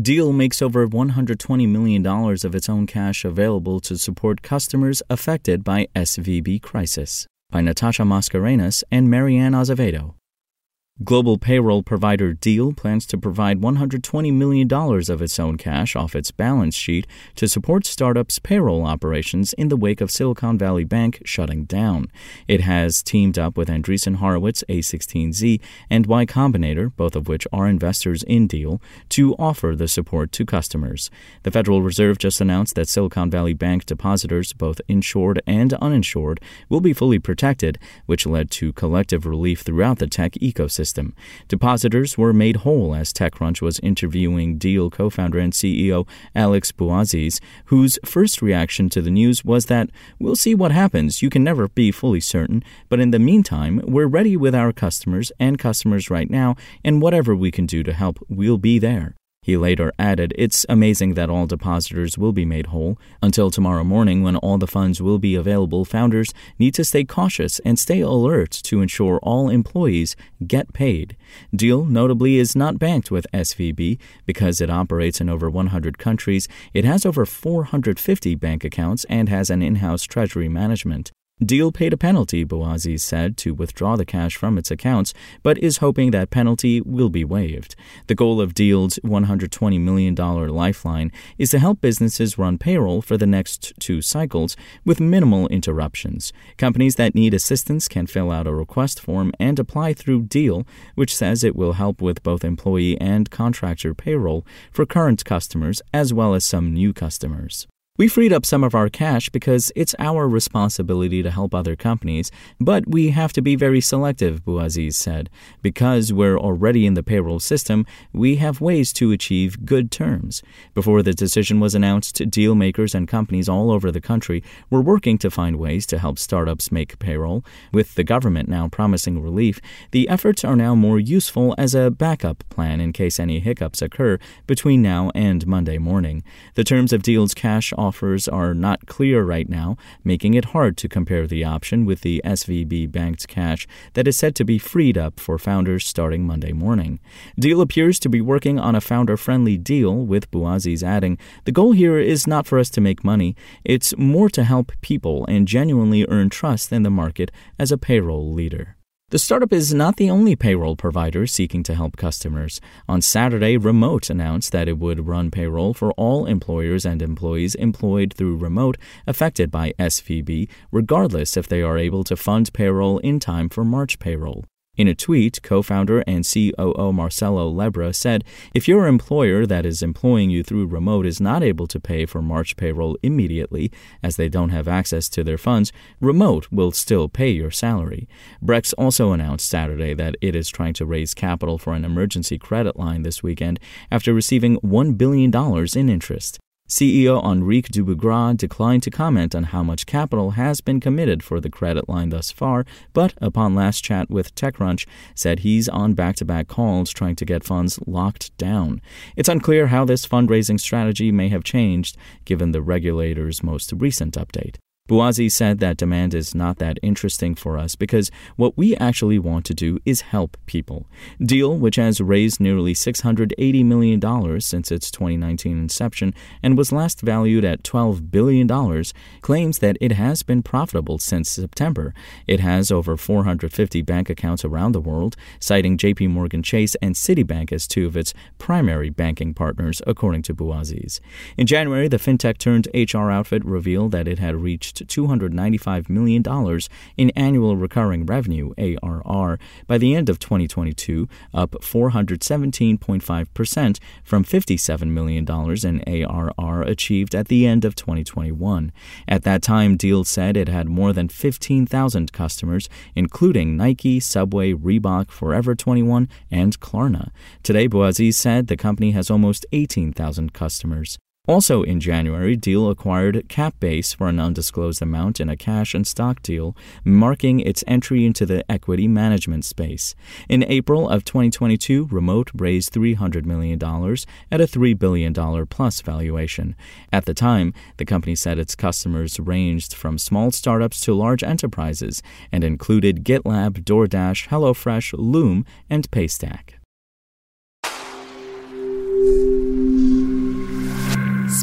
Deel makes over $120 million of its own cash available to support customers affected by SVB crisis. By Natasha Mascarenhas and Mary Ann Azevedo. Global payroll provider Deel plans to provide $120 million of its own cash off its balance sheet to support startups' payroll operations in the wake of Silicon Valley Bank shutting down. It has teamed up with Andreessen Horowitz, A16Z, and Y Combinator, both of which are investors in Deel, to offer the support to customers. The Federal Reserve just announced that Silicon Valley Bank depositors, both insured and uninsured, will be fully protected, which led to collective relief throughout the tech ecosystem system. Depositors were made whole as TechCrunch was interviewing Deel co founder and CEO Alex Bouaziz, whose first reaction to the news was that, We'll see what happens. You can never be fully certain, but in the meantime, we're ready with our customers and customers right now, and whatever we can do to help, we'll be there. He later added, It's amazing that all depositors will be made whole. Until tomorrow morning, when all the funds will be available, founders need to stay cautious and stay alert to ensure all employees get paid. Deel, notably, is not banked with SVB because it operates in over 100 countries. It has over 450 bank accounts and has an in house treasury management. Deel paid a penalty, Bouaziz said, to withdraw the cash from its accounts, but is hoping that penalty will be waived. The goal of Deel's $120 million lifeline is to help businesses run payroll for the next two cycles with minimal interruptions. Companies that need assistance can fill out a request form and apply through Deel, which says it will help with both employee and contractor payroll for current customers as well as some new customers. We freed up some of our cash because it's our responsibility to help other companies, but we have to be very selective, Bouaziz said. Because we're already in the payroll system, we have ways to achieve good terms. Before the decision was announced, deal makers and companies all over the country were working to find ways to help startups make payroll. With the government now promising relief, the efforts are now more useful as a backup plan in case any hiccups occur between now and Monday morning. The terms of Deel's cash offers are not clear right now, making it hard to compare the option with the SVB banked cash that is said to be freed up for founders starting Monday morning. Deel appears to be working on a founder friendly deal, with Bouaziz adding, The goal here is not for us to make money, it's more to help people and genuinely earn trust in the market as a payroll leader. The startup is not the only payroll provider seeking to help customers. On Saturday, Remote announced that it would run payroll for all employers and employees employed through Remote affected by SVB, regardless if they are able to fund payroll in time for March payroll. In a tweet, co founder and COO Marcelo Lebre said if your employer that is employing you through remote is not able to pay for March payroll immediately, as they don't have access to their funds, remote will still pay your salary. Brex also announced Saturday that it is trying to raise capital for an emergency credit line this weekend after receiving $1 billion in interest. CEO Enrique Dubugras declined to comment on how much capital has been committed for the credit line thus far, but upon last chat with TechCrunch, said he's on back-to-back calls trying to get funds locked down. It's unclear how this fundraising strategy may have changed given the regulator's most recent update. Bouaziz said that demand is not that interesting for us because what we actually want to do is help people. Deel, which has raised nearly $680 million since its 2019 inception and was last valued at $12 billion, claims that it has been profitable since September. It has over 450 bank accounts around the world, citing JP Morgan Chase and Citibank as two of its primary banking partners, according to Bouaziz. In January, the fintech turned HR outfit revealed that it had reached reached $295 million in annual recurring revenue, ARR, by the end of 2022, up 417.5% from $57 million in ARR achieved at the end of 2021. At that time, Deel said it had more than 15,000 customers, including Nike, Subway, Reebok, Forever 21, and Klarna. Today, Bouaziz said the company has almost 18,000 customers. Also in January, Deel acquired Capbase for an undisclosed amount in a cash and stock deal, marking its entry into the equity management space. In April of 2022, Remote raised $300 million at a $3 billion plus valuation. At the time, the company said its customers ranged from small startups to large enterprises and included GitLab, DoorDash, HelloFresh, Loom, and Paystack.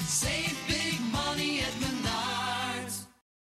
Save